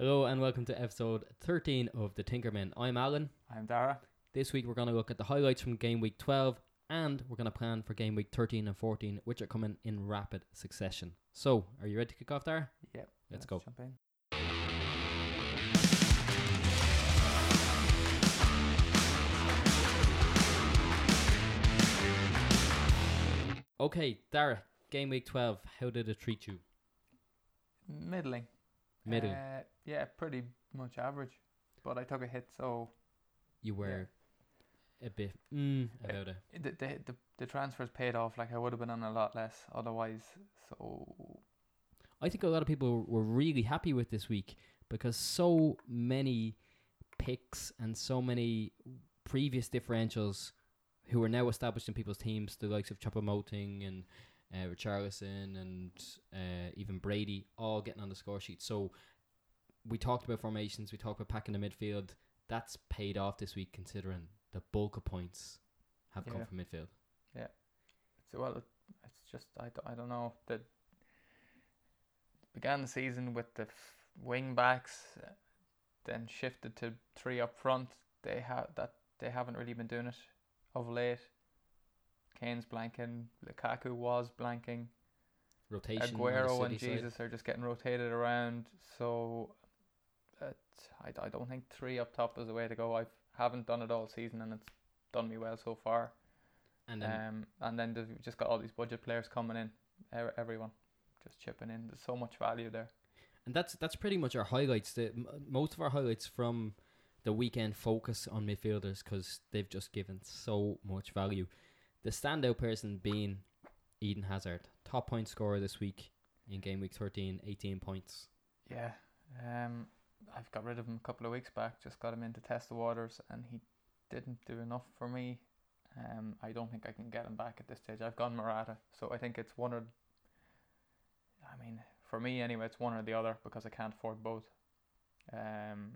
Hello and welcome to episode 13 of The Tinkerman. I'm Alan. I'm Dara. This week we're going to look at the highlights from game week 12 and we're going to plan for game week 13 and 14, which are coming in rapid succession. So, are you ready to kick off, Dara? Yep. Let's go. Jump in. Okay, Dara, game week 12, how did it treat you? Middling. Middle. Uh, yeah, pretty much average. But I took a hit, so you were a bit mm, about it. the, the the the transfers paid off. Like I would have been on a lot less otherwise. So I think a lot of people were really happy with this week because so many picks and so many previous differentials who are now established in people's teams, the likes of Choupo-Moting and uh, Richarlison and uh, even Brady, all getting on the score sheet. So we talked about formations, we talked about packing the midfield. That's paid off this week, considering the bulk of points have come from midfield. Yeah. So well, it's just I, don't- I don't know that began the season with the f- wing backs, uh, then shifted to three up front. They have that they haven't really been doing it of late. Kane's blanking, Lukaku was blanking. Rotation. Aguero and City side. Jesus are just getting rotated around. So uh, I, I don't think three up top is the way to go. I haven't done it all season and it's done me well so far. And then Um, and then we've just got all these budget players coming in. Everyone just chipping in. There's so much value there. And that's that's pretty much our highlights. The, m- most of our highlights from the weekend focus on midfielders because they've just given so much value. The standout person being Eden Hazard, top point scorer this week in game week 13, 18 points. Yeah. Um, I've got rid of him a couple of weeks back. Just got him in to test the waters, and he didn't do enough for me. Um, I don't think I can get him back at this stage. I've gone Morata, so I think it's one or. I mean, for me anyway, it's one or the other because I can't afford both. Um,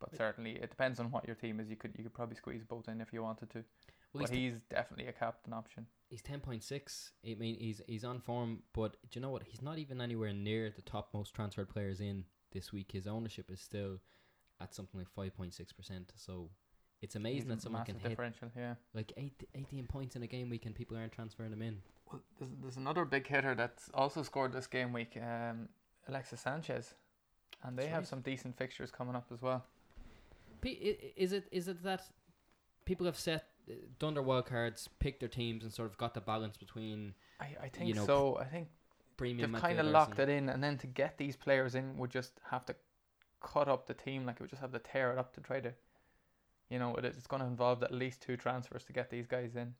but certainly it depends on what your team is. You could you could probably squeeze both in if you wanted to. Well, but he's, he's definitely a captain option. he's 10.6. I mean, he's he's on form, but do you know what? He's not even anywhere near the top most transferred players in this week. His ownership is still at something like 5.6%. So it's amazing He's that someone can massive hit differential. Yeah. like eight, 18 points in a game week and people aren't transferring them in. Well, there's, there's another big hitter that's also scored this game week, um, Alexis Sanchez, and they That's have right. some decent fixtures coming up as well. P- i- is it is it that people have set done their wild cards, picked their teams, and sort of got the balance between I, I think You know, so. I think premium? they've kind of locked it in, and then to get these players in, would just have to cut up the team. Like it would just have to tear it up to try to, you know, it, it's going to involve at least two transfers to get these guys in.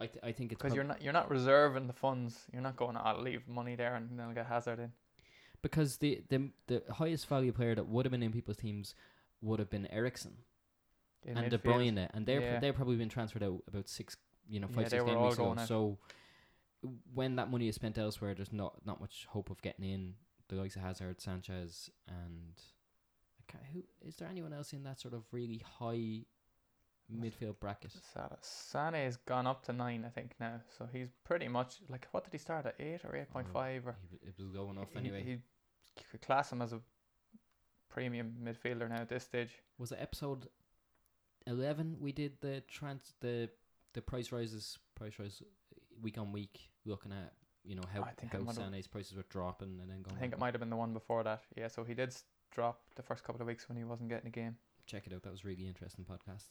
I, th- I think it's Because prob- you're not you're not reserving the funds. You're not going. I'll leave money there and then I'll get Hazard in. because the, the the highest value player that would have been in people's teams would have been Eriksen in and De midfield. Bruyne, and they're Yeah. they've probably been transferred out about six, you know, five they six game weeks ago. So when that money is spent elsewhere, there's not not much hope of getting in the likes of Hazard, Sanchez, and who is there anyone else in that sort of really high midfield bracket? Salah. Sane has gone up to nine, I think now. So he's pretty much like what did he start at eight or eight point oh, five or He It was going off he- anyway. He, could class him as a premium midfielder now at this stage. was it episode eleven? We did the trans the the price rises, price rise week on week, looking at you know how I think how Sane's prices were dropping and then going. I think it might have been the one before that. Yeah, so he did drop the first couple of weeks when he wasn't getting a game. check it out. That was a really interesting podcast.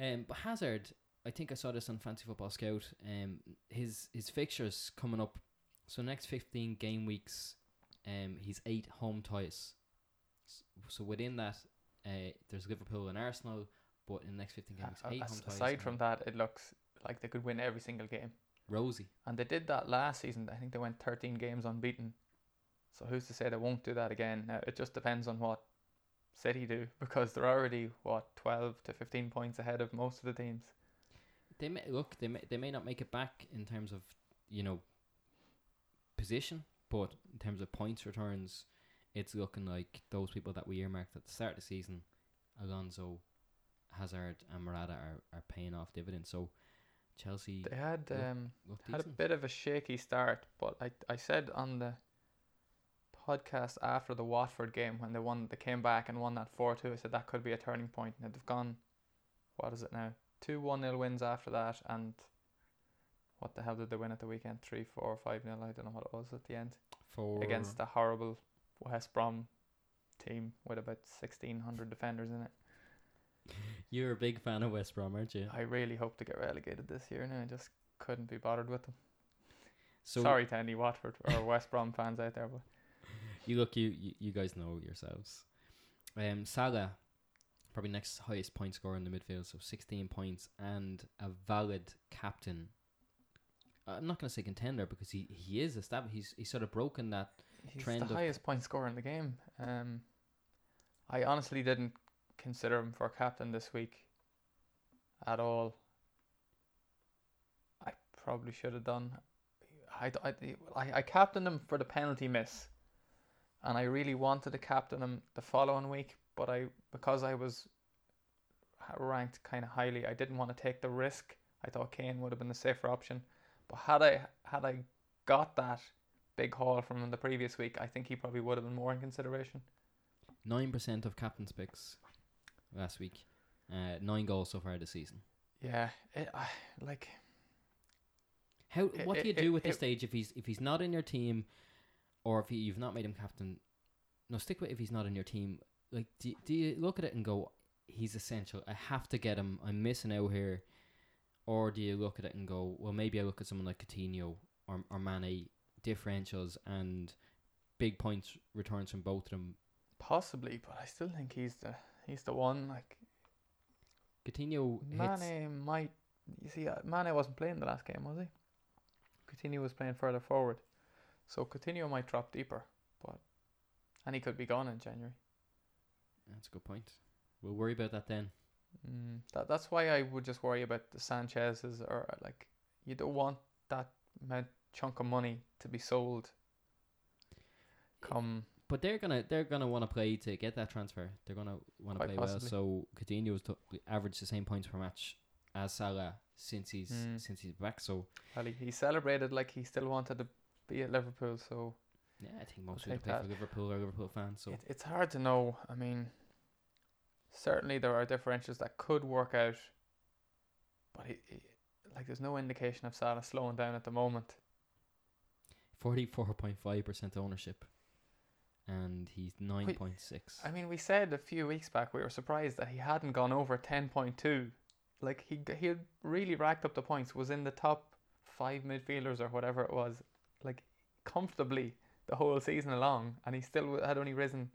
Um, but Hazard, I think I saw this on Fantasy Football Scout. Um, his his fixtures coming up. So next fifteen game weeks, um, he's eight home ties. So within that, uh, there's Liverpool and Arsenal. But in the next fifteen game weeks, eight home ties. aside from that, it looks like they could win every single game. Rosie. And they did that last season. I think they went 13 games unbeaten. So who's to say they won't do that again? Now, it just depends on what City do because they're already what 12 to 15 points ahead of most of the teams. They may look. They may they may not make it back in terms of you know position, but in terms of points returns, it's looking like those people that we earmarked at the start of the season, Alonso, Hazard, and Morata are, are paying off dividends. So Chelsea They had look- um, look had a bit of a shaky start, but I I said on the podcast after the Watford game when they won. They came back and won that four two. I said that could be a turning point. And they've gone. What is it now? Two one nil wins after that, and what the hell did they win at the weekend? Three, four, five nil. I don't know what it was at the end For against the horrible West Brom team with about sixteen hundred defenders in it. You're a big fan of West Brom, aren't you? I really hope to get relegated this year. Now I just couldn't be bothered with them. So Sorry to any Watford or West Brom fans out there, but you look, you, you you guys know yourselves. Um, Salah, probably next highest point scorer in the midfield, so 16 points and a valid captain. I'm not going to say contender because he, he is established. He's he's sort of broken that. he's Trend the of- highest point scorer in the game. Um, I honestly didn't consider him for captain this week at all. I probably should have done. I, I, I, captained him for the penalty miss, and I really wanted to captain him the following week, but I because I was ranked kind of highly, I didn't want to take the risk. I thought Kane would have been the safer option, but had I had I got that big haul from him the previous week, I think he probably would have been more in consideration. Nine percent of captain's picks last week. Uh, nine goals so far this season. Yeah, it, I like How? It- What do you do it- with this it- stage if he's if he's not in your team, or if you, you've not made him captain? No, stick with if he's not in your team. Like, do do you look at it and go, he's essential. I have to get him. I'm missing out here. Or do you look at it and go, well, maybe I look at someone like Coutinho or or Mane differentials and big points returns from both of them. possibly, but I still think he's the he's the one. Like Coutinho hits. Mane might. You see, uh, Mane wasn't playing the last game, was he? Coutinho was playing further forward, so Coutinho might drop deeper, but and he could be gone in January. That's a good point. We'll worry about that then. Mm, that that's why I would just worry about the Sanchez's or uh, like you don't want that amount chunk of money to be sold. Come But they're gonna they're gonna want to play to get that transfer. They're gonna want to play possibly. well. So Coutinho has t- averaged the same points per match as Salah since he's Mm. since he's back. So well, he, he celebrated like he still wanted to be at Liverpool. So yeah, I think most people play that. for Liverpool or Liverpool fans. So it, it's hard to know. I mean, certainly there are differentials that could work out, but he, he, like there's no indication of Salah slowing down at the moment. forty four point five percent ownership, and he's nine point six. I mean, we said a few weeks back we were surprised that he hadn't gone over ten point two. Like he he had really racked up the points. Was in the top five midfielders or whatever it was, like comfortably the whole season along, and he still had only risen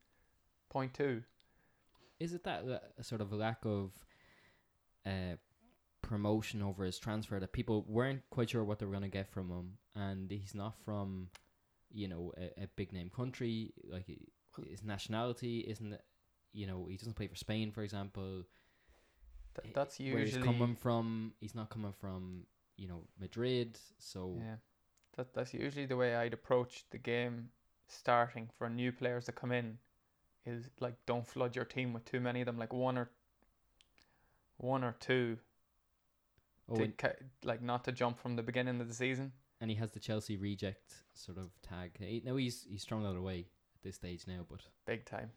point two. Is it that la- sort of a lack of uh, promotion over his transfer that people weren't quite sure what they were going to get from him, and he's not from, you know, a, a big name country. Like his nationality isn't, you know, he doesn't play for Spain, for example. Th- eh, that's usually Where he's coming from, he's not coming from, you know, Madrid. So Yeah, that that's usually the way I'd approach the game starting for new players to come in. Is like don't flood your team with too many of them. Like one or one or two. oh, to ca- like not to jump from the beginning of the season. And he has the Chelsea reject sort of tag. He, now he's he's strung that away at this stage now, but Big time.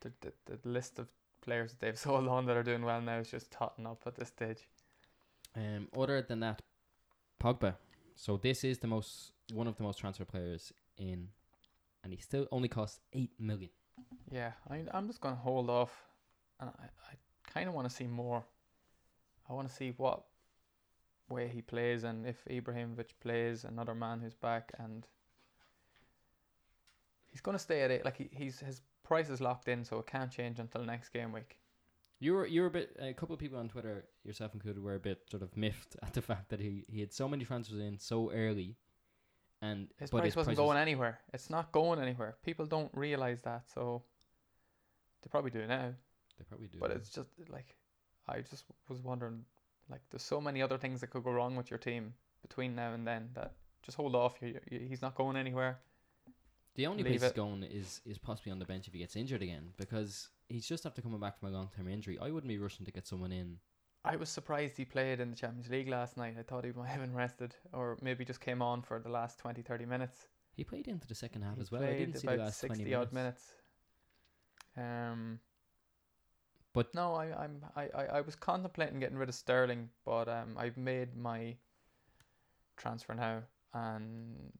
The, the the list of players that they've sold on that are doing well now is just totting up at this stage. Um, other than that, Pogba. So this is the most one of the most transfer players in, and he still only costs eight million. Yeah, I I'm just gonna hold off, and I I kind of want to see more. I want to see what way he plays and if Ibrahimovic plays another man who's back and he's gonna stay at it. Like he, he's his price is locked in, so it can't change until next game week. You were you were a bit a couple of people on Twitter, yourself included, were a bit sort of miffed at the fact that he, he had so many transfers in so early, and His price his wasn't going anywhere. It's not going anywhere. People don't realize that, so they probably do now. They probably do. But it's just like I just was wondering, like there's so many other things that could go wrong with your team between now and then that just hold off. You, you, he's not going anywhere. the only leave place he's going is is possibly on the bench if he gets injured again because he's just after coming back from a long term injury. I wouldn't be rushing to get someone in. I was surprised he played in the Champions League last night. I thought he might have been rested or maybe just came on for the last 20, 30 minutes. He played into the second half He as well. I played didn't see the about last 20 sixty minutes. odd minutes. Um, But- no, I, I'm I, I, was contemplating getting rid of Sterling, but um, I've made my transfer now, and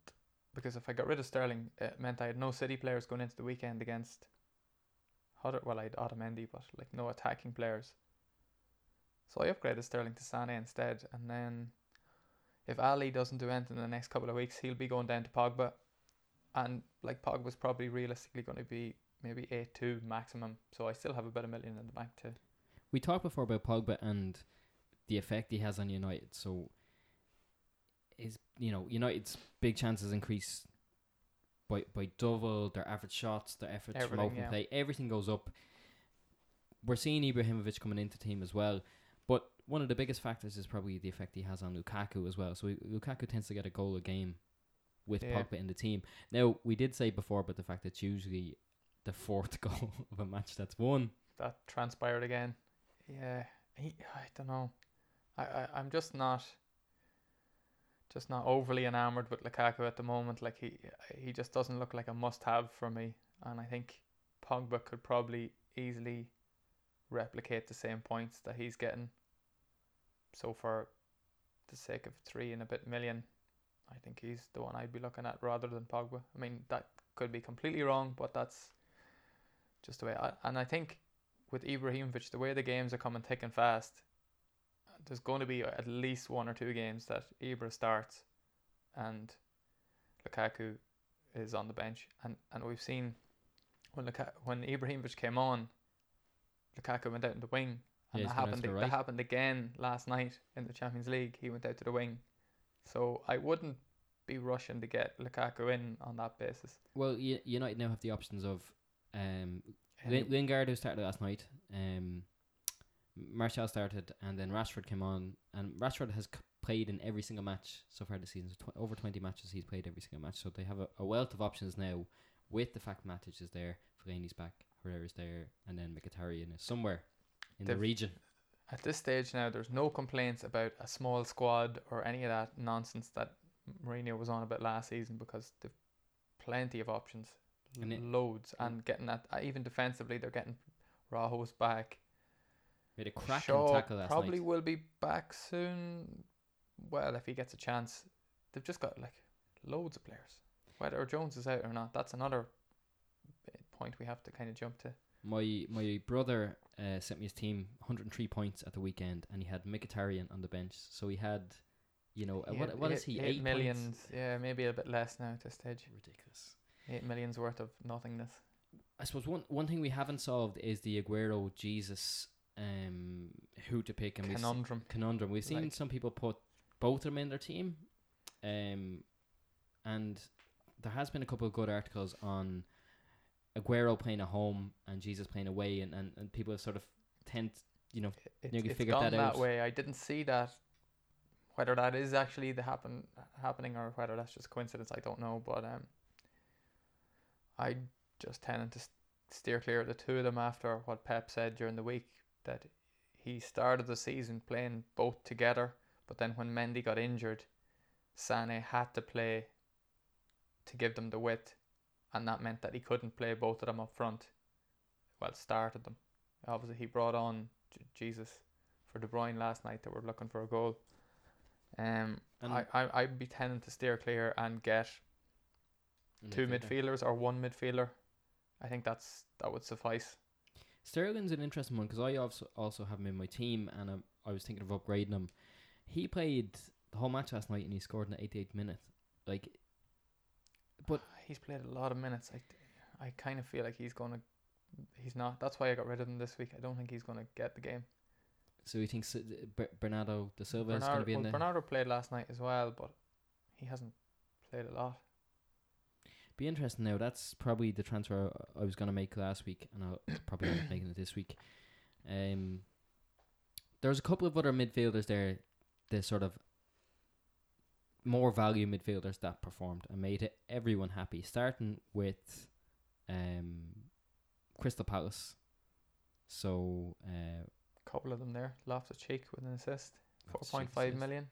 because if I got rid of Sterling, it meant I had no City players going into the weekend against. Other, well, I had Otamendi, but like no attacking players. So I upgraded Sterling to Sane instead, and then if Alli doesn't do anything in the next couple of weeks, he'll be going down to Pogba, and like Pogba's probably realistically going to be maybe eight two maximum. So I still have about a million in the bank too. We talked before about Pogba and the effect he has on United. So, is you know United's big chances increase by by double their average shots, their efforts from open yeah. play, everything goes up. We're seeing Ibrahimovic coming into team as well, but one of the biggest factors is probably the effect he has on Lukaku as well. So Lukaku tends to get a goal a game with Yeah. Pogba in the team. Now we did say before about the fact that it's usually the fourth goal of a match that's won. that transpired again. Yeah, he, I don't know. I, I I'm just not just not overly enamored with Lukaku at the moment. Like he he just doesn't look like a must have for me. And I think Pogba could probably easily replicate the same points that he's getting. So for the sake of three and a bit million, I think he's the one I'd be looking at rather than Pogba. I mean that could be completely wrong, but that's just the way. I, and I think with Ibrahimovic, the way the games are coming thick and fast, there's going to be at least one or two games that Ibra starts, and Lukaku is on the bench. And, and we've seen when Luka, when Ibrahimovic came on, Lukaku went out in the wing, and Yeah, that he's gone out happened. the That happened again last night in the Champions League. He went out to the wing, so I wouldn't be rushing to get Lukaku in on that basis. Well, United now have the options of um, Lin- Lingard, who started last night, um, Martial started, and then Rashford came on, and Rashford has c- played in every single match so far this season. So tw- over twenty matches, he's played every single match. So they have a, a wealth of options now. With the fact Matic is there, Fellaini's back, Herrera's there, and then Mkhitaryan is somewhere in the They've- region. At this stage now, there's no complaints about a small squad or any of that nonsense that Mourinho was on about last season because they've plenty of options, And it- loads, and getting that uh, even defensively, they're getting Rojo's back. Made a cracking Shaw tackle last probably night. will be back soon. Well, if he gets a chance, they've just got like loads of players. Whether Jones is out or not, that's another point we have to kind of jump to. My my brother uh, sent me his team, 103 points at the weekend, and he had Mkhitaryan on the bench. So he had, you know, He what had what is eight- he? Eight Eight millions, points? yeah, maybe a bit less now at this stage. Ridiculous. Eight millions worth of nothingness. I suppose one one thing we haven't solved is the Aguero Jesus um who to pick and we've Conundrum. conundrum. We've seen Like- some people put both of them in their team, um, and there has been a couple of good articles on Aguero playing at home and Jesus playing away, and, and, and people have sort of tend you know It, nearly it's figured gone that that, way. I didn't see that. Whether that is actually the happen happening or whether that's just coincidence, I don't know. But um, I just tended to steer clear of the two of them after what Pep said during the week that he started the season playing both together, but then when Mendy got injured, Sane had to play to give them the width, and that meant that he couldn't play both of them up front. Well, started them. Obviously, he brought on J- Jesus for De Bruyne last night that were looking for a goal. Um, And- I, I I'd be tending to steer clear and get two midfielder. midfielders or one midfielder. I think that's that would suffice. Sterling's an interesting one because I also also have him in my team, and um, I was thinking of upgrading him. He played the whole match last night, and he scored in the 88th minute. Like, But- he's played a lot of minutes. I, I kind of feel like he's gonna. He's not. That's why I got rid of him this week. I don't think he's gonna get the game. so he thinks Bernardo da Silva is gonna be in well, the. Bernardo played last night as well, but he hasn't played a lot. Be interesting now. That's probably the transfer I was going to make last week, and I'll probably end up making it this week. Um, there's a couple of other midfielders there, the sort of more value midfielders that performed and made everyone happy. Starting with um, Crystal Palace. So uh, couple of them there. Loftus Cheek with an assist. Four point five assist. million.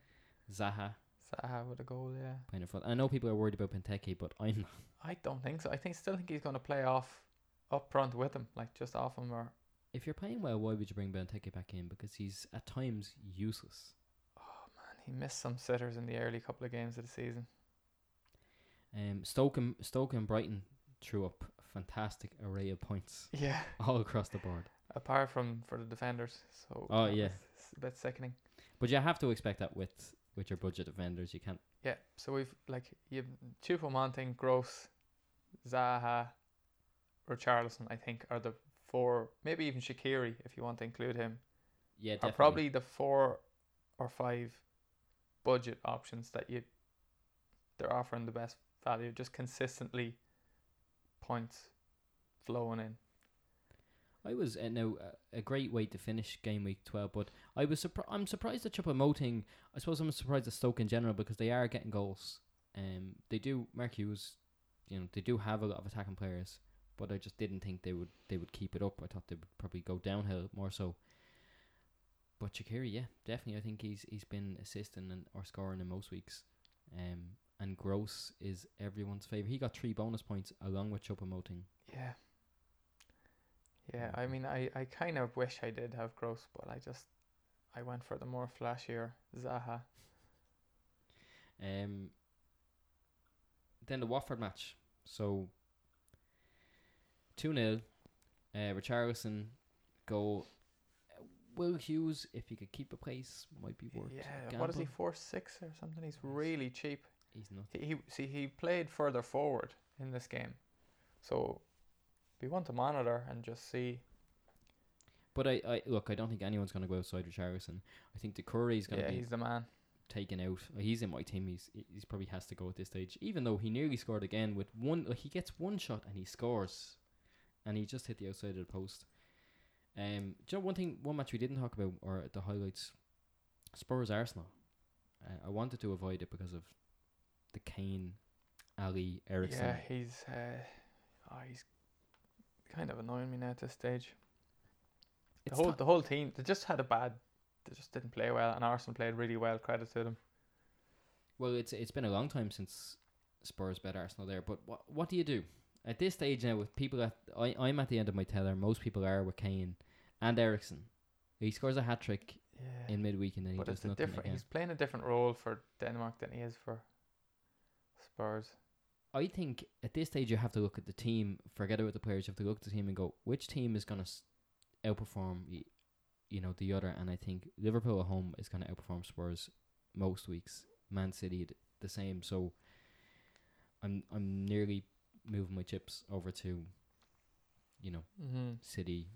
Zaha Zaha with a goal, yeah. in. I know people are worried about Benteke, but I'm not. I don't think so. I think still think he's going to play off up front with him, like just off him or. If you're playing well, why would you bring Benteke back in? Because he's at times useless. Oh man, he missed some sitters in the early couple of games of the season. Um, Stoke and Stoke and Brighton threw up a fantastic array of points Yeah. all across the board. Apart from for the defenders, so. Oh, yeah. a bit sickening. But you have to expect that with with your budget defenders. You can't. Yeah, so we've like you've Choupo-Moting, Gross, Zaha, Richarlison. I think are the four, maybe even Shaqiri if you want to include him. Yeah, Are probably the four or five budget options that you they're offering the best value, just consistently points flowing in. I was uh, now uh, a great way to finish game week twelve, but I was surprised. I'm surprised that Choupo-Moting. I suppose I'm surprised at Stoke in general because they are getting goals. Um, they do. Mark Hughes, you know, they do have a lot of attacking players, but I just didn't think they would they would keep it up. I thought they would probably go downhill more so. But Shaqiri, yeah, definitely. I think he's he's been assisting and or scoring in most weeks. Um, and Gross is everyone's favorite. He got three bonus points along with Choupo-Moting. Yeah. Yeah, I mean, I, I kind of wish I did have Gross, but I just I went for the more flashier Zaha. Um, then the Watford match. So 2 0. Uh, Richarlison goal. Will Hughes, if he could keep a place, might be worth. Yeah, what is he four six or something? He's really cheap. He's not. He, he see he played further forward in this game, so we want to monitor and just see. But I, I look. I don't think anyone's going to go outside Richarlison. I think the Curry's going to Yeah, be he's the man. taken out. He's in my team. He's he's probably has to go at this stage. Even though he nearly scored again with one, like he gets one shot and he scores, and he just hit the outside of the post. Um, do you know one thing? One match we didn't talk about, or the highlights, Spurs Arsenal. Uh, I wanted to avoid it because of the Kane, Alli, Eriksen. Yeah, he's uh, oh, he's kind of annoying me now at this stage. The It's whole to- the whole team they just had a bad. They just didn't play well, and Arsenal played really well. Credit to them. Well, it's it's been a long time since Spurs bet Arsenal there. But what what do you do at this stage now with people at I I'm at the end of my tether. Most people are with Kane and Eriksen. He scores a hat trick Yeah. in midweek and then he but does it's a nothing different. again. He's playing a different role for Denmark than he is for Spurs. I think at this stage you have to look at the team. Forget about the players. You have to look at the team and go, which team is going to outperform, you know, the other. And I think Liverpool at home is going to outperform Spurs most weeks. Man City the same. So I'm I'm nearly moving my chips over to, you know, Mm-hmm. City,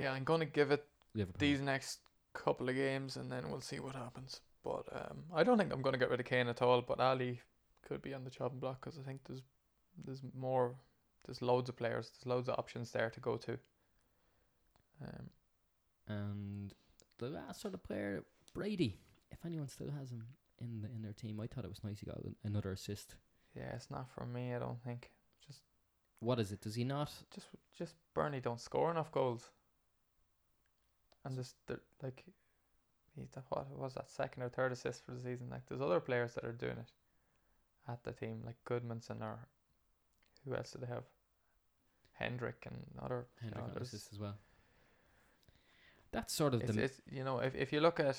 Yeah, I'm gonna give it Liverpool. these next couple of games, and then we'll see what happens. But um, I don't think I'm gonna get rid of Kane at all. But Alli could be on the chopping block because I think there's there's more, there's loads of players, there's loads of options there to go to. Um, and the last sort of player, Brady. If anyone still has him in the in their team, I thought it was nice he got another assist. yeah, it's not for me. I don't think. Just What is it? Does he not? just just Burnley don't score enough goals. And just like, he's the what was that second or third assist for the season? Like, there's other players that are doing it at the team, like Gudmundsson or who else do they have? Hendrick and other. you Hendrick know, there's- assists as well. That's sort of it's, the it's you know if if you look at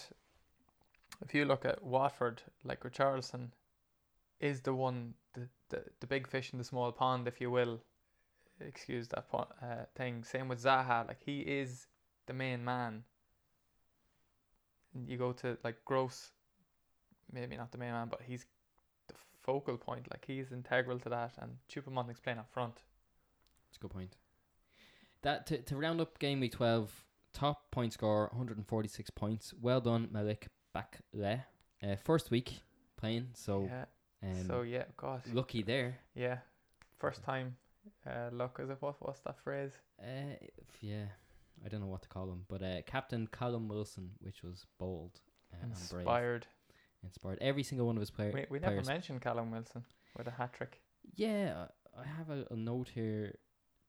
if you look at Watford, like Richarlison is the one the, the the big fish in the small pond, if you will. Excuse that po- uh, thing. Same with Zaha, like he is the main man. And you go to like Gross, maybe not the main man, but he's focal point. Like he's integral to that, and Choupo-Moting's playing up front. That's a good point. That to, to round up game week twelve, top point scorer, 146 points. Well done, Malik Bakle. Uh, first week playing, so yeah. um, so yeah, God, lucky there. yeah, first time. Uh, luck is it? What what's that phrase? Uh, yeah, I don't know what to call him, but uh, Captain Callum Wilson, which was bold uh, and brave, Inspired. Inspired every single one of his player, We, we never players. mentioned Callum Wilson with a hat trick. Yeah, I have a, a note here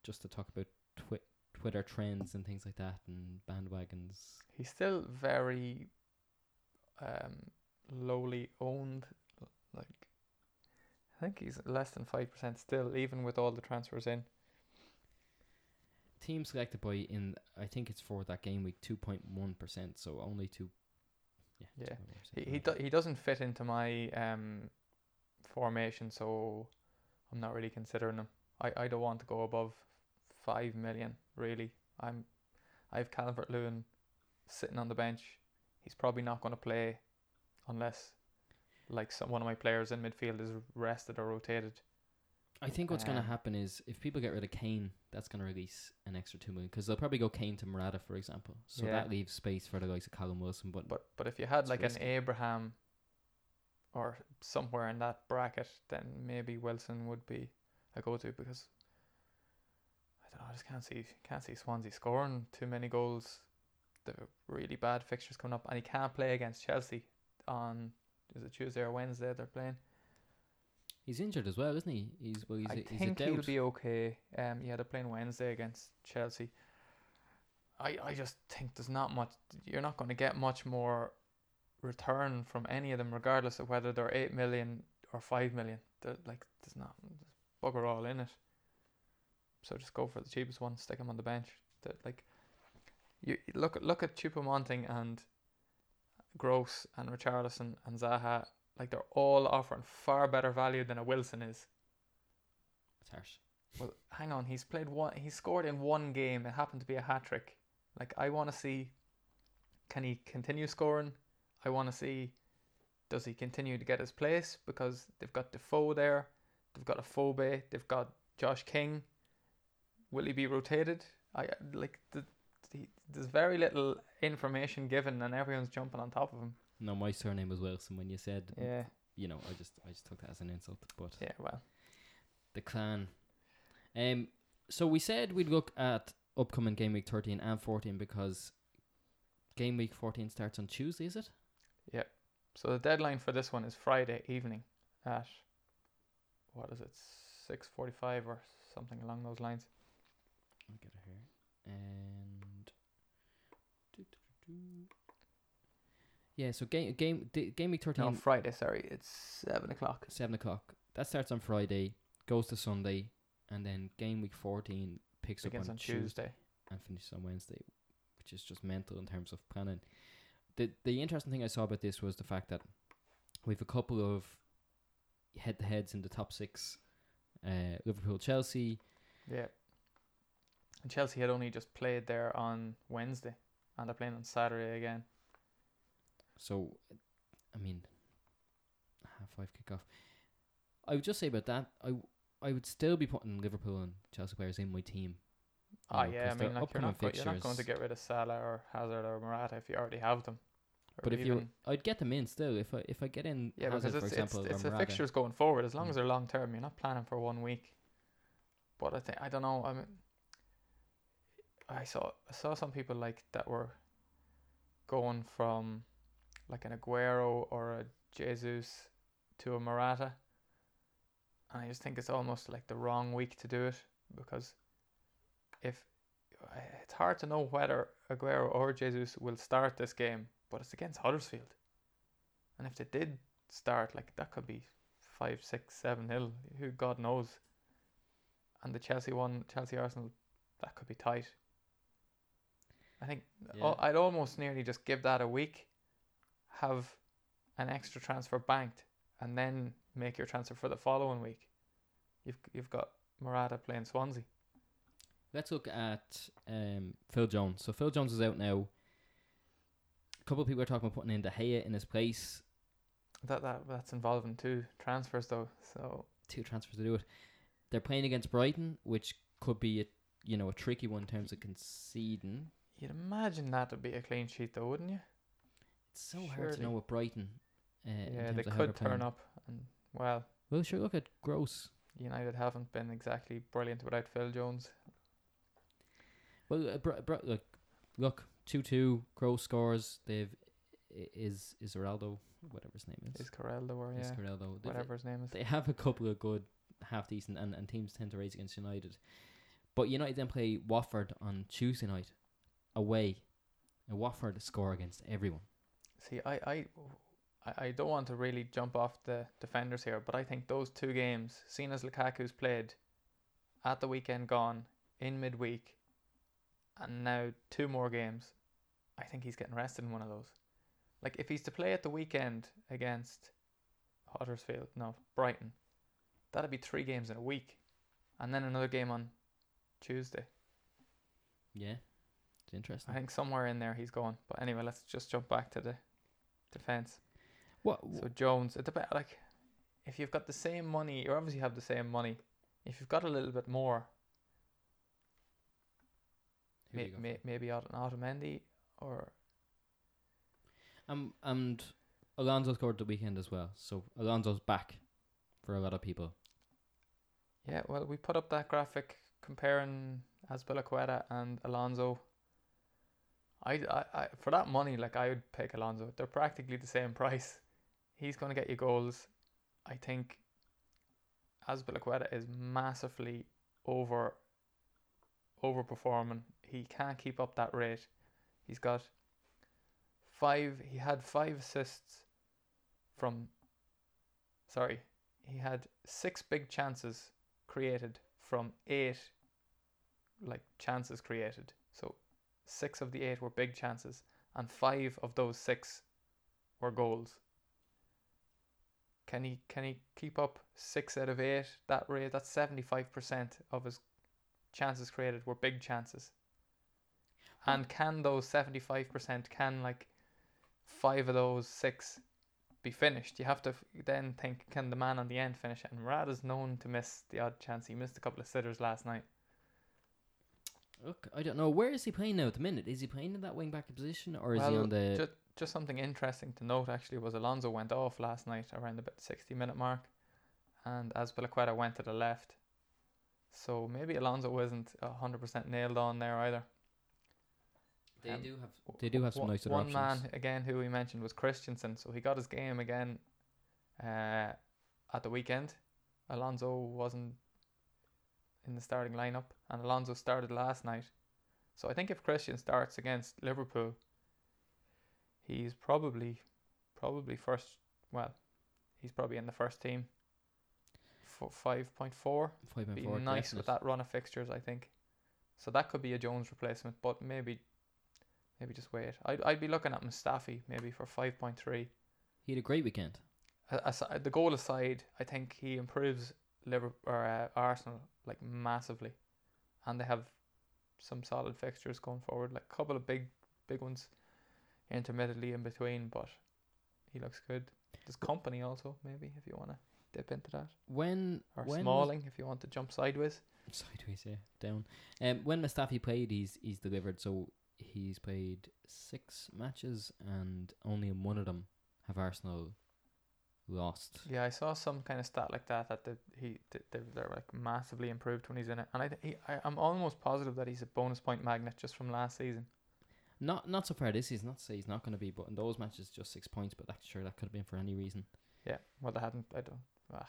just to talk about twi- Twitter trends and things like that and bandwagons. He's still very um, lowly owned. Like, I think he's less than five percent still, even with all the transfers in. Team selected by in I think it's for that game week two point one percent, so only two. Yeah. Yeah. He he, do, he doesn't fit into my um formation, so I'm not really considering him. I, I don't want to go above five million. Really, I'm I've Calvert Lewin sitting on the bench. He's probably not going to play unless like some one of my players in midfield is rested or rotated. I think what's going to Um, happen is if people get rid of Kane, that's going to release an extra two million because they'll probably go Kane to Morata, for example. So Yeah. that leaves space for the likes of Callum Wilson. But, But but if you had It's like risky. an Abraham or somewhere in that bracket, then maybe Wilson would be a go to because I don't know, I just can't see can't see Swansea scoring too many goals. The really bad fixtures coming up and he can't play against Chelsea on is it Tuesday or Wednesday they're playing. He's injured as well, isn't he? He's well, he's I a, he's think he'll be okay. Um yeah, they're playing Wednesday against Chelsea. I, I just think there's not much you're not going to get much more return from any of them regardless of whether they're 8 million or 5 million They're like there's not there's bugger all in it so just go for the cheapest one stick him on the bench that like you you look at look at Choupo-Moting and Gross and Richarlison and Zaha like they're all offering far better value than a Wilson is It's harsh. well, hang on. He's played one. He scored in one game. It happened to be a hat trick. Like I want to see, can he continue scoring? I want to see, does he continue to get his place? Because they've got Defoe there, they've got Afobe, they've got Josh King. Will he be rotated? I like the, the there's very little information given, and everyone's jumping on top of him. No, my surname was Wilson. When you said, Yeah, you know, I just I just took that as an insult. But yeah. Well, the clan. Um. So we said we'd look at upcoming game week thirteen and fourteen because game week fourteen starts on Tuesday. Is it? Yeah. So the deadline for this one is Friday evening at what is it, six forty-five or something along those lines. I'll get it here. And. Yeah, so game game d- game week thirteen No, Friday. Sorry, it's seven o'clock. seven o'clock. That starts on Friday, goes to Sunday, and then game week fourteen picks Begins up on, on Tuesday, Tuesday. and finishes on Wednesday, which is just mental in terms of planning. The the interesting thing I saw about this was the fact that we've a couple of head to heads in the top six. Uh, Liverpool, Chelsea, Yeah. And Chelsea had only just played there on Wednesday, and they're playing on Saturday again. So, I mean, half five kickoff. I would just say about that. I w- I would still be putting Liverpool and Chelsea players in my team. Ah, know, yeah. I mean, like you're not, go- you're not going to get rid of Salah or Hazard or Morata if you already have them. But if you, I'd get them in still. If I if I get in yeah, Hazard, because for it's example, it's, it's the fixtures going forward. As long Mm. as they're long term, you're not planning for one week. But I think I don't know. I mean, I saw I saw some people like that were going from like an Aguero or a Jesus to a Morata, and I just think it's almost like the wrong week to do it because if it's hard to know whether Aguero or Jesus will start this game, but it's against Huddersfield, and if they did start, like that could be five, six, seven nil. Who God knows. And the Chelsea one, Chelsea Arsenal, that could be tight. I think Yeah. Oh, I'd almost nearly just give that a week, have an extra transfer banked, and then make your transfer for the following week. You've you've got Morata playing Swansea. Let's look at um, Phil Jones. So Phil Jones is out now. A couple of people are talking about putting in De Gea in his place. That that that's involving two transfers though. So Two transfers to do it. They're playing against Brighton, which could be a you know a tricky one in terms of conceding. you'd imagine that would be a clean sheet though, wouldn't you? It's so hard to Surely. know with Brighton. Uh, in yeah, terms they of how could playing. turn up and well, Well, sure. Look at Gross. United haven't been exactly brilliant without Phil Jones. Well, uh, br- br- look, look, two two. Gross scores. They've i- is is Ronaldo, whatever his name is. Is Coreldo or yeah. They've- whatever his name is. They have a couple of good, half decent, and, and teams tend to raise against United. But United then play Watford on Tuesday night, away. And Watford score against everyone. See, I, I, I, don't want to really jump off the defenders here, but I think those two games, seen as Lukaku's played at the weekend gone, in midweek, and now two more games, I think he's getting rested in one of those. Like if he's to play at the weekend against Huddersfield, no, Brighton, that'd be three games in a week. And then another game on Tuesday. Yeah, it's interesting. I think somewhere in there he's going. But anyway, let's just jump back to the defense. What? So Jones, it depends. Like, if you've got the same money, you obviously have the same money. If you've got a little bit more, may, may, maybe Ot- Otamendi or Um, and Alonso scored the weekend as well, so Alonso's back for a lot of people. yeah. Well, we put up that graphic comparing Azpilicueta and Alonso. I, I, I for that money, like I would pick Alonso. They're practically the same price. He's going to get you goals. I think Azpilicueta is massively over overperforming. He can't keep up that rate. He's got five. He had five assists from. Sorry, he had six big chances created from eight, like chances created. Six of the eight were big chances, and five of those six were goals. Can he can he keep up six out of eight? That rate that's seventy five percent of his chances created were big chances. Hmm. And can those seventy five percent can like five of those six be finished? You have to then think can the man on the end finish it? And Murad is known to miss the odd chance. He missed a couple of sitters last night. Look, I don't know where is he playing now at the minute. Is he playing in that wing back position or is he on the? Just, just something interesting to note actually was Alonso went off last night around about the 60 minute mark and Azpilicueta went to the left. So maybe Alonso wasn't 100% nailed on there either. they um, do have. They do have some One- nice One options. man again who we mentioned was Christensen, so he got his game again uh, at the weekend. Alonso wasn't in the starting lineup, and Alonso started last night. So I think if Christian starts against Liverpool, he's probably probably first. Well, he's probably in the first team. For five point four, Five point be four. nice with that run of fixtures, I think. So that could be a Jones replacement, but maybe, maybe just wait. I'd I'd be looking at Mustafi maybe for five point three. He had a great weekend. Aside, the goal aside, I think he improves Liverpool or uh, Arsenal like massively, and they have some solid fixtures going forward. Like a couple of big big ones, intermittently in between, but he looks good. There's company also maybe if you want to dip into that, When or when was- Smalling if you want to jump sideways. sideways, yeah, down. Um, when Mustafi played, he's he's delivered. So he's played six matches, and only in one of them have Arsenal lost. Yeah, I saw some kind of stat like that that the, he they, they're like massively improved when he's in it, and I, he, I I'm almost positive that he's a bonus point magnet just from last season. Not not so far this season. Not to say he's not going to be, but in those matches, just six points. But that's sure that could have been for any reason. Yeah, well they hadn't. I don't. Ah,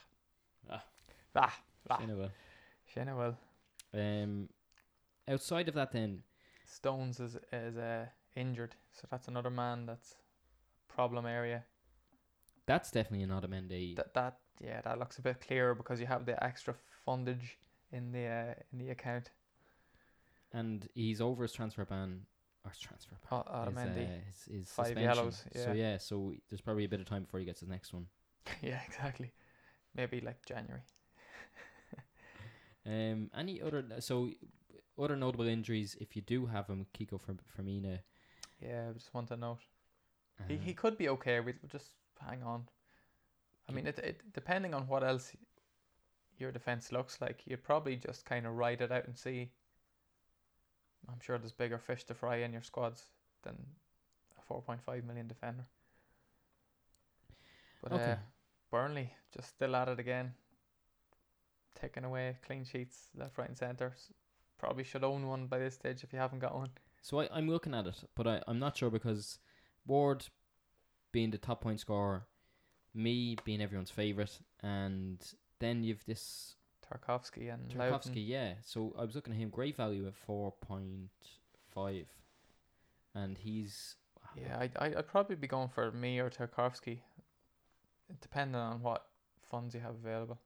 Ah. ah, ah. Shane will. Shana will. Um, outside of that, then Stones is is uh, injured, so that's another man that's problem area. That's definitely an Otamendi. That that yeah, that looks a bit clearer because you have the extra fundage in the uh, in the account. and he's over his transfer ban or his transfer ban. O- his, uh, his, his Five suspension. yellows, So yeah. yeah, so there's probably a bit of time before he gets his next one. yeah, exactly. Maybe like January. Um, any other so other notable injuries if you do have him, Kiko Fir- Firmino. Yeah, I just want to note. He uh, he could be okay. We just hang on. I mean, it, it depending on what else your defense looks like, you'd probably just kind of ride it out and see. I'm sure there's bigger fish to fry in your squads than a 4.5 million defender. But Okay. uh, Burnley just still at it again, taking away clean sheets left, right, and centre. Probably should own one by this stage if you haven't got one. So I, I'm looking at it, but I, I'm not sure because Ward being the top point scorer, Mee being everyone's favourite, and then you've this Tarkowski and Tarkowski, Lowton. yeah. So I was looking at him, great value at 4.5. And he's. Yeah, I'd, I'd I'd probably be going for Mee or Tarkowski. depending on what funds you have available.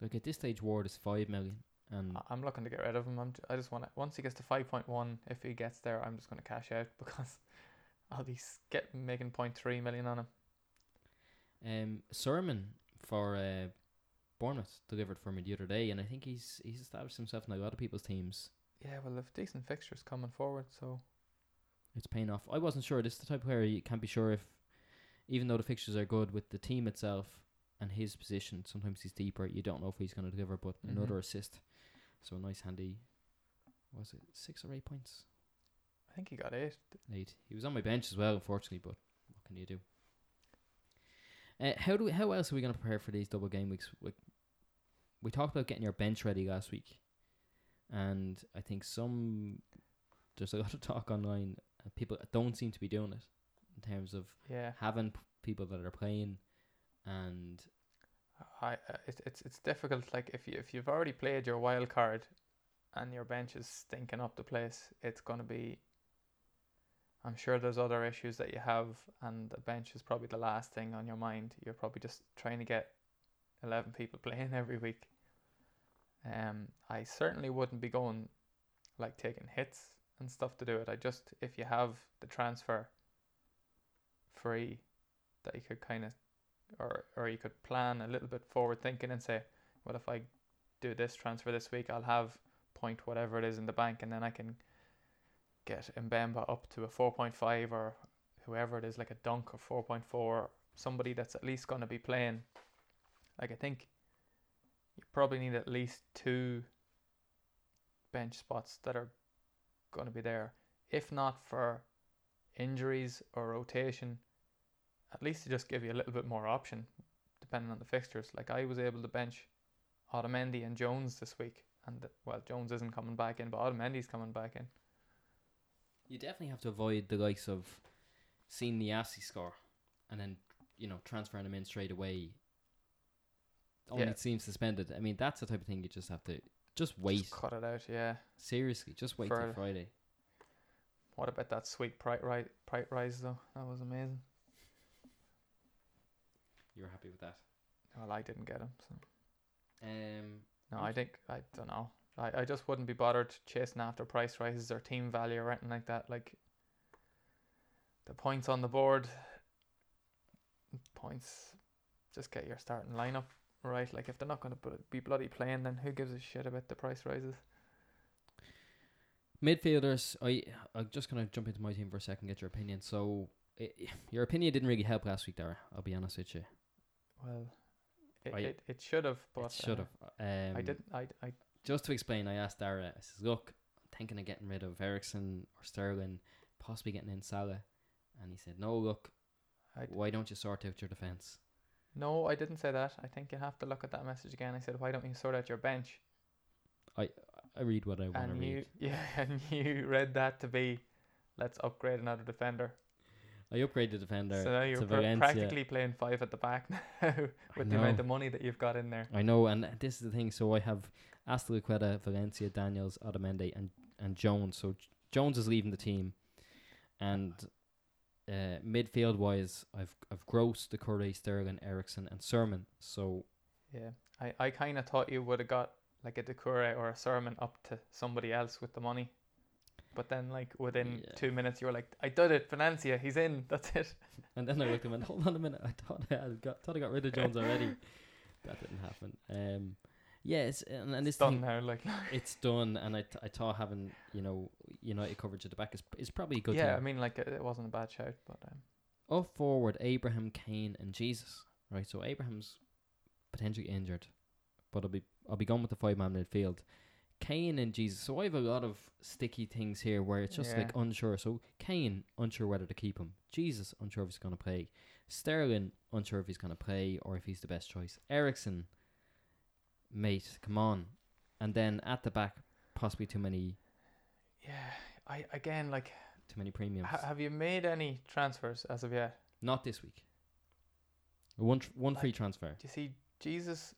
Look at this stage, Ward is five million, and I- I'm looking to get rid of him. I'm j- I just want to once he gets to five point one, if he gets there, I'm just going to cash out because I'll be s- get making 0.3 million on him. um, Surman for uh, Bournemouth delivered for me the other day, and I think he's he's established himself in a lot of people's teams. Yeah, well, they've decent fixtures coming forward, so It's paying off. I wasn't sure. This is the type of player you can't be sure if, even though the fixtures are good with the team itself and his position, sometimes he's deeper. You don't know if he's going to deliver, but Mhm. another assist. So a nice handy. Was it six or eight points? I think he got eight. Eight. He was on my bench as well, unfortunately. But what can you do? Uh, how do we, how else are we going to prepare for these double game weeks? We, we talked about getting your bench ready last week, and I think some there's a lot of talk online. Uh, people don't seem to be doing it in terms of Yeah, having p- people that are playing, and I uh, it's it's it's difficult. Like if you if you've already played your wild card, and your bench is stinking up the place, it's gonna be. I'm sure there's other issues that you have, and the bench is probably the last thing on your mind. You're probably just trying to get eleven people playing every week. Um, I certainly wouldn't be going like taking hits and stuff to do it. I just if you have the transfer free, that you could kind of or or you could plan a little bit forward thinking and say, well, if I do this transfer this week, I'll have point whatever it is in the bank, and then I can get Mbemba up to a four point five or whoever it is, like a dunk or four point four, somebody that's at least going to be playing. Like I think you probably need at least two bench spots that are going to be there, if not for injuries or rotation at least to just give you a little bit more option depending on the fixtures. Like I was able to bench Otamendi and Jones this week, and well, Jones isn't coming back in, but Otamendi's coming back in. You definitely have to avoid the likes of seeing the Assy score and then you know transferring them in straight away. Only Yeah. it seems suspended. I mean, that's the type of thing you just have to just wait. Just cut it out, yeah. Seriously, just wait till Friday. What about that sweet price rise? Price rise though, that was amazing. You were happy with that? Well, I didn't get him, so Um, no, I think I don't know. I, I just wouldn't be bothered chasing after price rises or team value or anything like that. Like the points on the board, points. Just get your starting lineup right. Like if they're not going to be bloody playing, then who gives a shit about the price rises? midfielders. I I'm just gonna jump into my team for a second. Get your opinion. So, your opinion didn't really help last week, Dara. I'll be honest with you. Well, it I- it, it should have, but it should uh, have. Um, I didn't. I I just to explain, I asked Dara, I says, look, I'm thinking of getting rid of Eriksen or Sterling, possibly getting in Salah. And he said, no, look, why don't you sort out your defence? no, I didn't say that. I think you have to look at that message again. I said, why don't you sort out your bench? I I read what I want to read. yeah, and you read that to be, let's upgrade another defender. I upgraded the defender so now you're to pr- Valencia. practically playing five at the back now with the amount of money that you've got in there. I know, and this is the thing. So I have Azpilicueta, Valencia, Daniels, Otamendi, and and Jones. So J- Jones is leaving the team, and uh, midfield wise, I've I've Gross, Doucouré, Sterling, Eriksen, and Surman. So Yeah, I, I kind of thought you would have got like a Doucouré or a Surman up to somebody else with the money. But then, like within Yeah. two minutes, you were like, "I did it, Valencia. He's in. That's it." And then I looked at him and hold on a minute. I thought I got thought I got rid of Jones already. that didn't happen. Um, yeah, it's, and, It's done thing, now. Like, it's done. And I, I thought having you know United coverage at the back is is probably a good. yeah, thing. I mean, like it, it wasn't a bad shout, but um, Up forward, Abraham, Kane, and Jesus. Right, so Abraham's potentially injured, but I'll be I'll be going with the five man midfield. Kane and Jesus. So I have a lot of sticky things here where it's just like unsure. So Kane unsure whether to keep him. Jesus unsure if he's going to play. Sterling unsure if he's going to play or if he's the best choice. Eriksen, mate, come on. And then at the back, possibly too many yeah, I again like, too many premiums. ha- have you made any transfers as of yet? Not this week. One tr- one free transfer. Do you see Jesus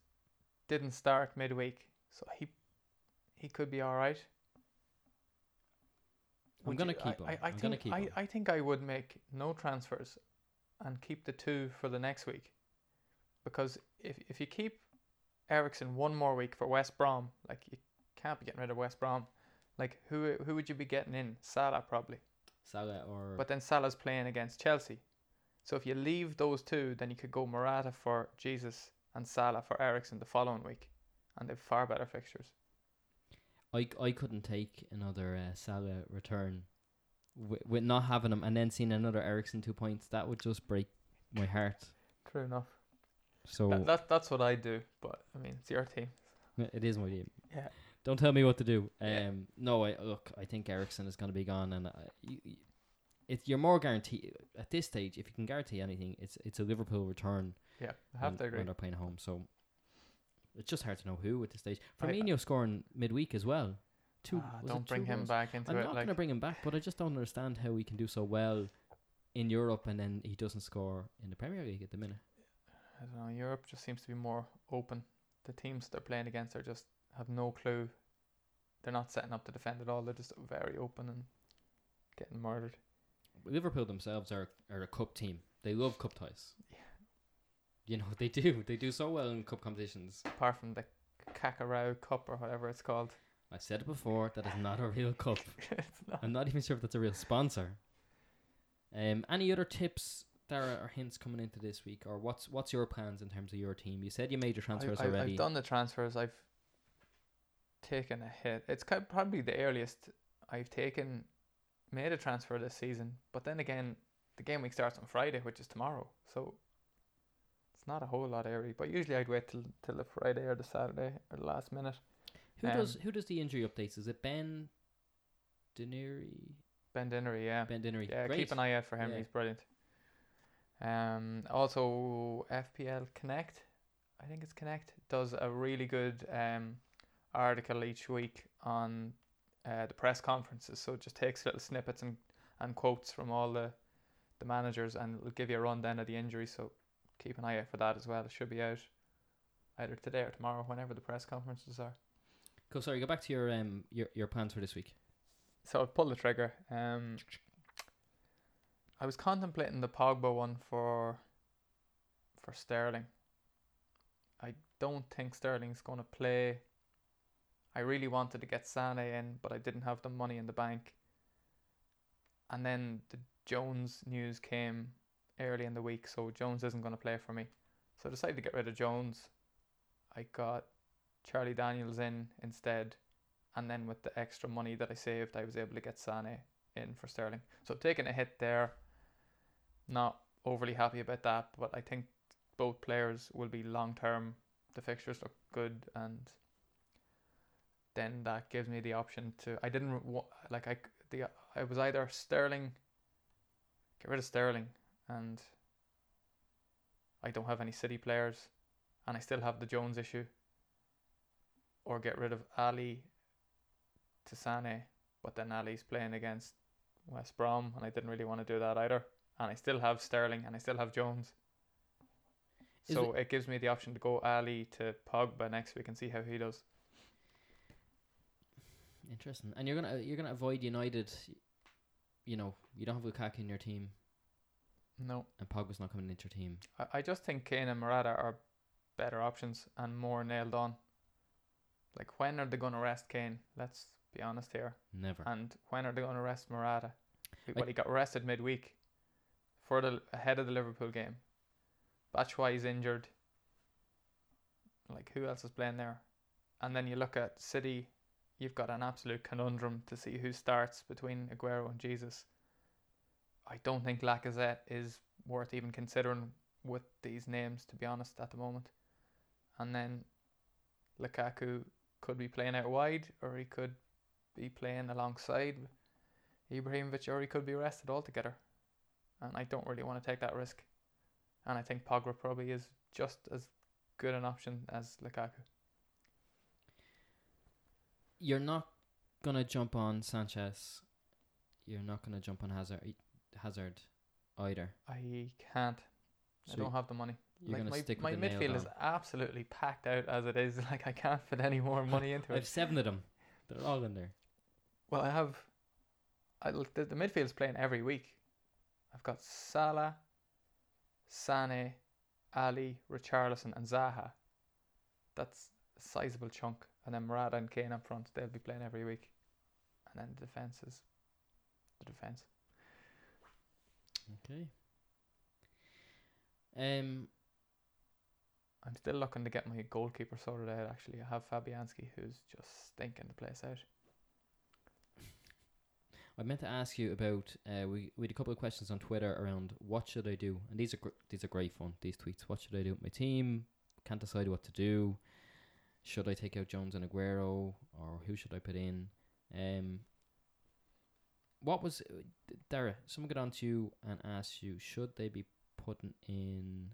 didn't start midweek, so he he could be all right. I'm gonna you-. I, I, I I'm gonna think keep I, him. I think I would make no transfers and keep the two for the next week. because if if you keep Eriksen one more week for West Brom, like you can't be getting rid of West Brom. Like who who would you be getting in? Salah probably. Salah or But then Salah's playing against Chelsea. So if you leave those two, then you could go Morata for Jesus and Salah for Eriksen the following week, and they've far better fixtures. I, I couldn't take another uh, Salah return with, with not having him and then seeing another Eriksen two points. That would just break my heart. True enough. So That, that that's what I do. But I mean, it's your team. it is my team. Yeah. Don't tell me what to do. Um, Yeah. no, I look. I think Eriksen is going to be gone, and uh, you, you, it's you're more guaranteed at this stage. If you can guarantee anything, it's it's a Liverpool return Yeah, I have when, to agree. when they're playing home. So it's just hard to know who at this stage. I- Firmino scoring midweek as well. Two. Ah, don't bring two him goals? back into I'm it. not Like going to bring him back, but I just don't understand how he can do so well in Europe and then he doesn't score in the Premier League at the minute. I don't know. Europe just seems to be more open. The teams they're playing against are just have no clue. They're not setting up to defend at all. They're just very open and getting murdered. Liverpool themselves are, are a cup team. They love cup ties. Yeah. You know, they do. They do so well in cup competitions. Apart from the Carabao Cup or whatever it's called. I've said it before, that is not a real cup. it's not. I'm not even sure if that's a real sponsor. Um, any other tips, Dara, or hints coming into this week, or what's what's your plans in terms of your team? You said you made your transfers I, I, already. I've done the transfers. I've taken a hit. It's kind probably the earliest I've taken made a transfer this season. But then again, the game week starts on Friday, which is tomorrow. So it's not a whole lot early. But usually I'd wait till till the Friday or the Saturday or the last minute. who um, does who does the injury updates? Is it Ben Dinnery? Ben Dinnery, yeah. Ben Dinnery. Yeah, Great. keep an eye out for him. Yeah. He's brilliant. Um, also FPL Connect, I think it's Connect does a really good um article each week on uh, the press conferences. So it just takes little snippets and, and quotes from all the the managers and it'll give you a rundown of the injury. So keep an eye out for that as well. It should be out either today or tomorrow, whenever the press conferences are. Cool. Sorry. Go back to your um your your plans for this week. So I've pulled the trigger. Um, I was contemplating the Pogba one for for Sterling. I don't think Sterling's going to play. I really wanted to get Sane in, but I didn't have the money in the bank. And then the Jones news came early in the week, so Jones isn't going to play for me. So I decided to get rid of Jones. I got Charlie Daniels in instead and then with the extra money that I saved, I was able to get Sane in for Sterling. So taking a hit there, not overly happy about that, but I think both players will be long term. The fixtures look good, and then that gives me the option to. I didn't like I the I was either Sterling, get rid of Sterling, and I don't have any City players, and I still have the Jones issue. Or get rid of Alli to Sane, but then Alli's playing against West Brom, and I didn't really want to do that either. And I still have Sterling, and I still have Jones. Is so it, gives me the option to go Alli to Pogba next week and see how he does. Interesting. And you're gonna you're gonna avoid United. You know, you don't have Lukaku in your team, No, and Pogba's not coming into your team. I, I just think Kane and Morata are better options and more nailed on. Like when are they going to rest Kane? Let's be honest here. Never. And when are they going to rest Morata? I- Well, he got rested midweek for the ahead of the Liverpool game. Batshuayi's injured. Like who else is playing there? And then you look at City. You've got an absolute conundrum to see who starts between Aguero and Jesus. I don't think Lacazette is worth even considering with these names, to be honest, at the moment. And then Lukaku could be playing out wide, or he could be playing alongside Ibrahimovic, or he could be rested altogether. And I don't really want to take that risk. And I think Pogba probably is just as good an option as Lukaku. You're not gonna jump on Sanchez. You're not gonna jump on Hazard. Hazard, either. I can't. So I don't have the money. you're Like gonna my, stick with my midfield is absolutely packed out as it is. Like I can't fit any more money into it. I have seven of them. They're all in there. Well, I have. I look the, the midfield's playing every week. I've got Salah, Sane, Alli, Richarlison, and Zaha. That's a sizable chunk. And then Morata and Kane up front, they'll be playing every week. And then the defence is the defence. Okay. Um, I'm still looking to get my goalkeeper sorted out. Actually, I have Fabianski, who's just stinking the place out. I meant to ask you about. Uh, we we had a couple of questions on Twitter around what should I do, and these are gr- these are great fun. These tweets. What should I do with my team? Can't decide what to do. Should I take out Jones and Aguero, or who should I put in? Um. What was uh, Dara? Someone got on to you and asked you, should they be putting in?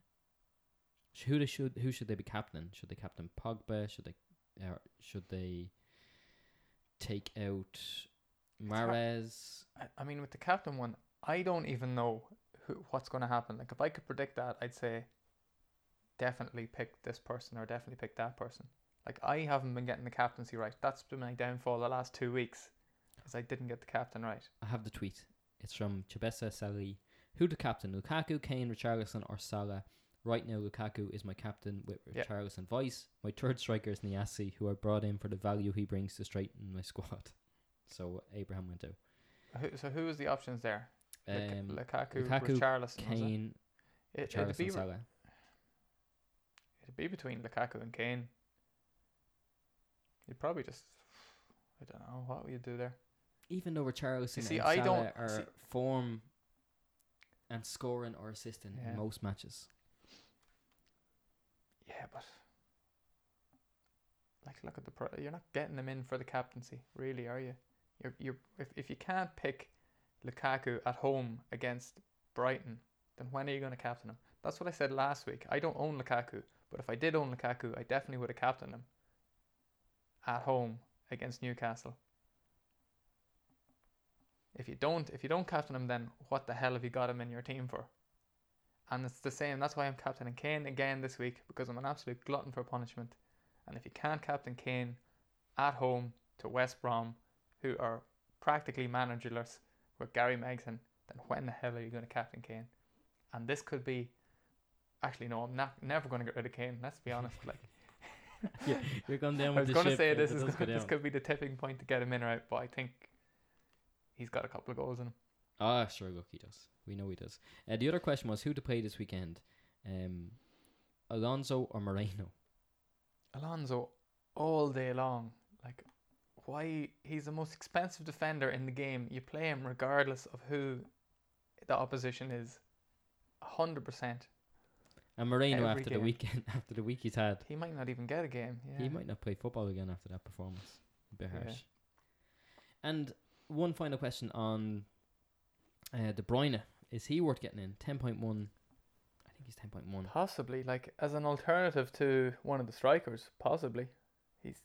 Who they should who should they be captaining? Should they captain Pogba? Should they, or should they take out. Mahrez? I, I mean, with the captain one, I don't even know who what's going to happen. Like, if I could predict that, I'd say definitely pick this person or definitely pick that person. Like, I haven't been getting the captaincy right. That's been my downfall the last two weeks, because I didn't get the captain right. I have the tweet. It's from Chibesa Sali. Who the captain? Lukaku, Kane, Richarlison, or Salah? Right now, Lukaku is my captain with Yeah. Richarlison vice. My third striker is Niasse, who I brought in for the value he brings to straighten my squad. So Abraham went out. Who, so, who was the options there? Um, Lukaku, Lukaku, Richarlison. was it? Kane, It, it'd, be, Salah. it'd be between Lukaku and Kane. You'd probably just, I don't know, what would you do there? Even though Richarlison see, and I Salah don't- are see- form and scoring or assisting Yeah. in most matches. Yeah, but like, look at the pro. You're not getting them in for the captaincy, really, are you? You're you're if if you can't pick Lukaku at home against Brighton, then when are you going to captain him? That's what I said last week. I don't own Lukaku, but if I did own Lukaku, I definitely would have captained him at home against Newcastle. If you don't, if you don't captain him, then what the hell have you got him in your team for? And it's the same. That's why I'm captaining Kane again this week because I'm an absolute glutton for punishment. And if you can't captain Kane at home to West Brom, who are practically managerless with Gary Megson, then when the hell are you going to captain Kane? And this could be. Actually, no, I'm not never going to get rid of Kane. Let's be honest. Like yeah, you're going down I was going to say this is go this could be the tipping point to get him in or out, but I think he's got a couple of goals in him. Ah, sure, look, he does. We know he does. Uh, the other question was who to play this weekend, um, Alonso or Moreno. Alonso all day long. Why? He's the most expensive defender in the game. You play him regardless of who the opposition is. A hundred percent. And Moreno Every after the game. weekend, after the week he's had, He might not even get a game. Yeah. he might not play football again after that performance. A bit Yeah. harsh. And one final question on uh, De Bruyne: Is he worth getting in? Ten point one. I think he's ten point one. Possibly, like as an alternative to one of the strikers. Possibly. He's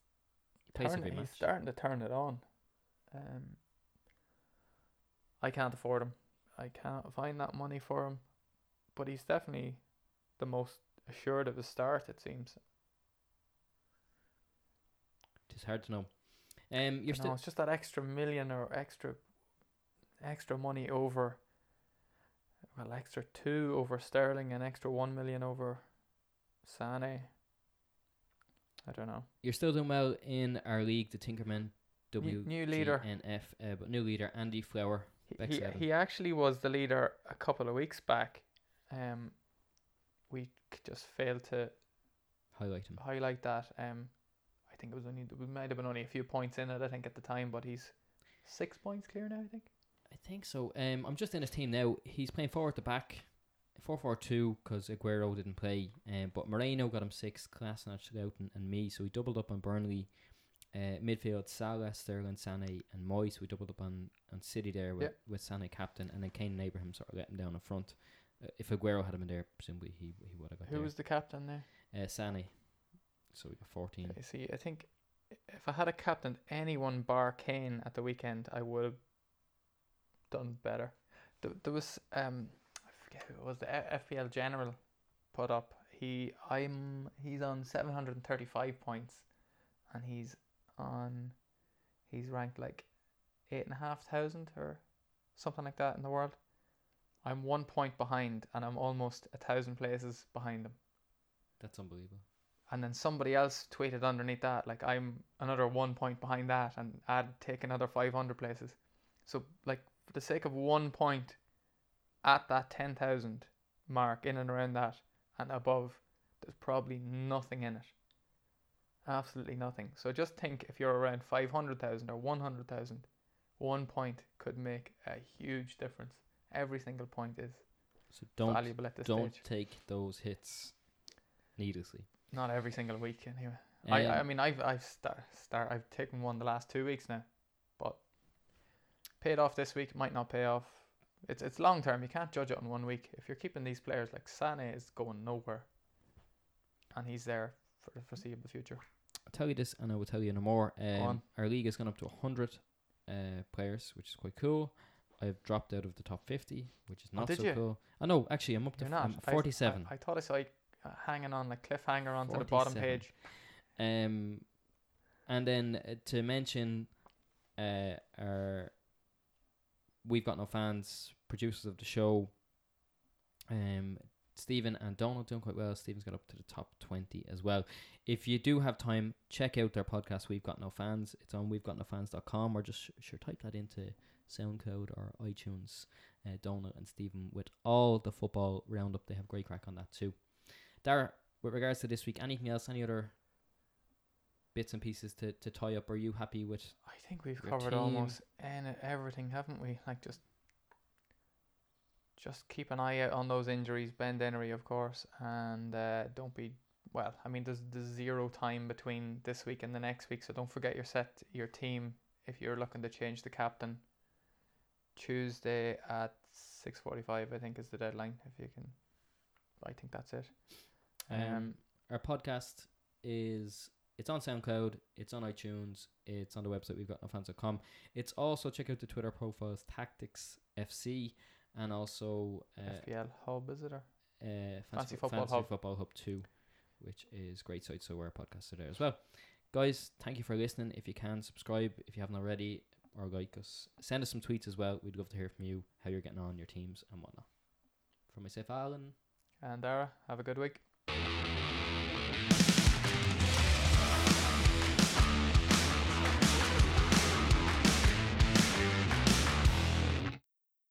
turn- he's starting to turn it on. Um, I can't afford him. I can't find that money for him, but he's definitely the most assured of his start. It seems. It's hard to know. Um, you're still it's just that extra million or extra, extra money over. Well, extra two over Sterling and extra one million over Sane. I don't know. you're still doing well in our league, the Tinkerman W new leader. NF, uh, but new leader Andy Flower. He, he, he actually was the leader a couple of weeks back. Um, we just failed to Highlight him. highlight that. Um, I think it was only we might have been only a few points in it. I think at the time, but he's six points clear now. I think. I think so. Um, I'm just in his team now. He's playing forward to back, four four two because Aguero didn't play. Um, but Moreno got him six, Klasnach, Scouten, and me. So he doubled up on Burnley. Uh, midfield Salah, Sterling, Sané, and Moyes. We doubled up on, on City there with, Yeah. with Sané captain, and then Kane and Abraham sort of let him down in front. Uh, if Aguero had him in there, presumably he he would have got Who there. was the captain there? uh, Sané? So we got fourteen. I see. I think if I had a captain anyone bar Kane at the weekend, I would have done better. There, there was um, I forget who it was. The FPL general put up. He I'm he's on seven hundred and thirty five points, and he's on he's ranked like eight and a half thousand or something like that in the world. I'm one point behind, and I'm almost a thousand places behind him. That's unbelievable. and then somebody else tweeted underneath that like I'm another one point behind that and add take another 500 places. So like for the sake of one point at that 10,000 mark in and around that and above there's probably nothing in it. Absolutely nothing. So just think if you're around 500,000 or 100,000 one point could make a huge difference. Every single point is So don't valuable at this don't stage. take those hits needlessly. Not every single week anyway. I, I Um, mean I've I've start, start I've taken one the last two weeks now, but paid off this week might not pay off. It's it's long term. You can't judge it on one week. If you're keeping these players like Sane is going nowhere, and he's there for the foreseeable future. I'll tell you this, and I will tell you no more. Um, on. our league has gone up to 100 uh, players, which is quite cool. I've dropped out of the top 50, which is Oh, not did so you? cool. I know, actually, I'm up to f- I'm I- 47. I, I thought I saw you uh, hanging on like cliffhanger onto the bottom 47. page. Um, and then uh, to mention, uh, our we've got no fans, producers of the show. Um, Stephen and Donald doing quite well. Stephen's got up to the top twenty as well. If you do have time, check out their podcast. We've got no fans. It's on we've got no fans.com or just sh- sure type that into SoundCloud or iTunes. Uh, Donald and Stephen with all the football roundup. They have great crack on that too. Dara, with regards to this week, anything else? Any other bits and pieces to, to tie up? Are you happy with? I think we've covered team. almost and everything, haven't we? Like just just keep an eye out on those injuries. Ben Dinnery, of course, and uh, don't be well. I mean, there's there's zero time between this week and the next week, so don't forget your set your team if you're looking to change the captain. Tuesday at six forty-five, I think, is the deadline. If you can, I think that's it. Um, Um, our podcast is it's on SoundCloud, it's on iTunes, it's on the website we've got fans.com. It's also check out the Twitter profiles Tactics FC and also uh, FPL hub is it or uh, Fancy, Fancy Fo- Football Fantasy Hub. Football Hub 2, which is great site. So our podcasts are there as well. Guys, thank you for listening. If you can, subscribe if you haven't already, or like us. Send us some tweets as well. We'd love to hear from you, how you're getting on, your teams, and whatnot. From myself, Alan. and Dara? Have a good week.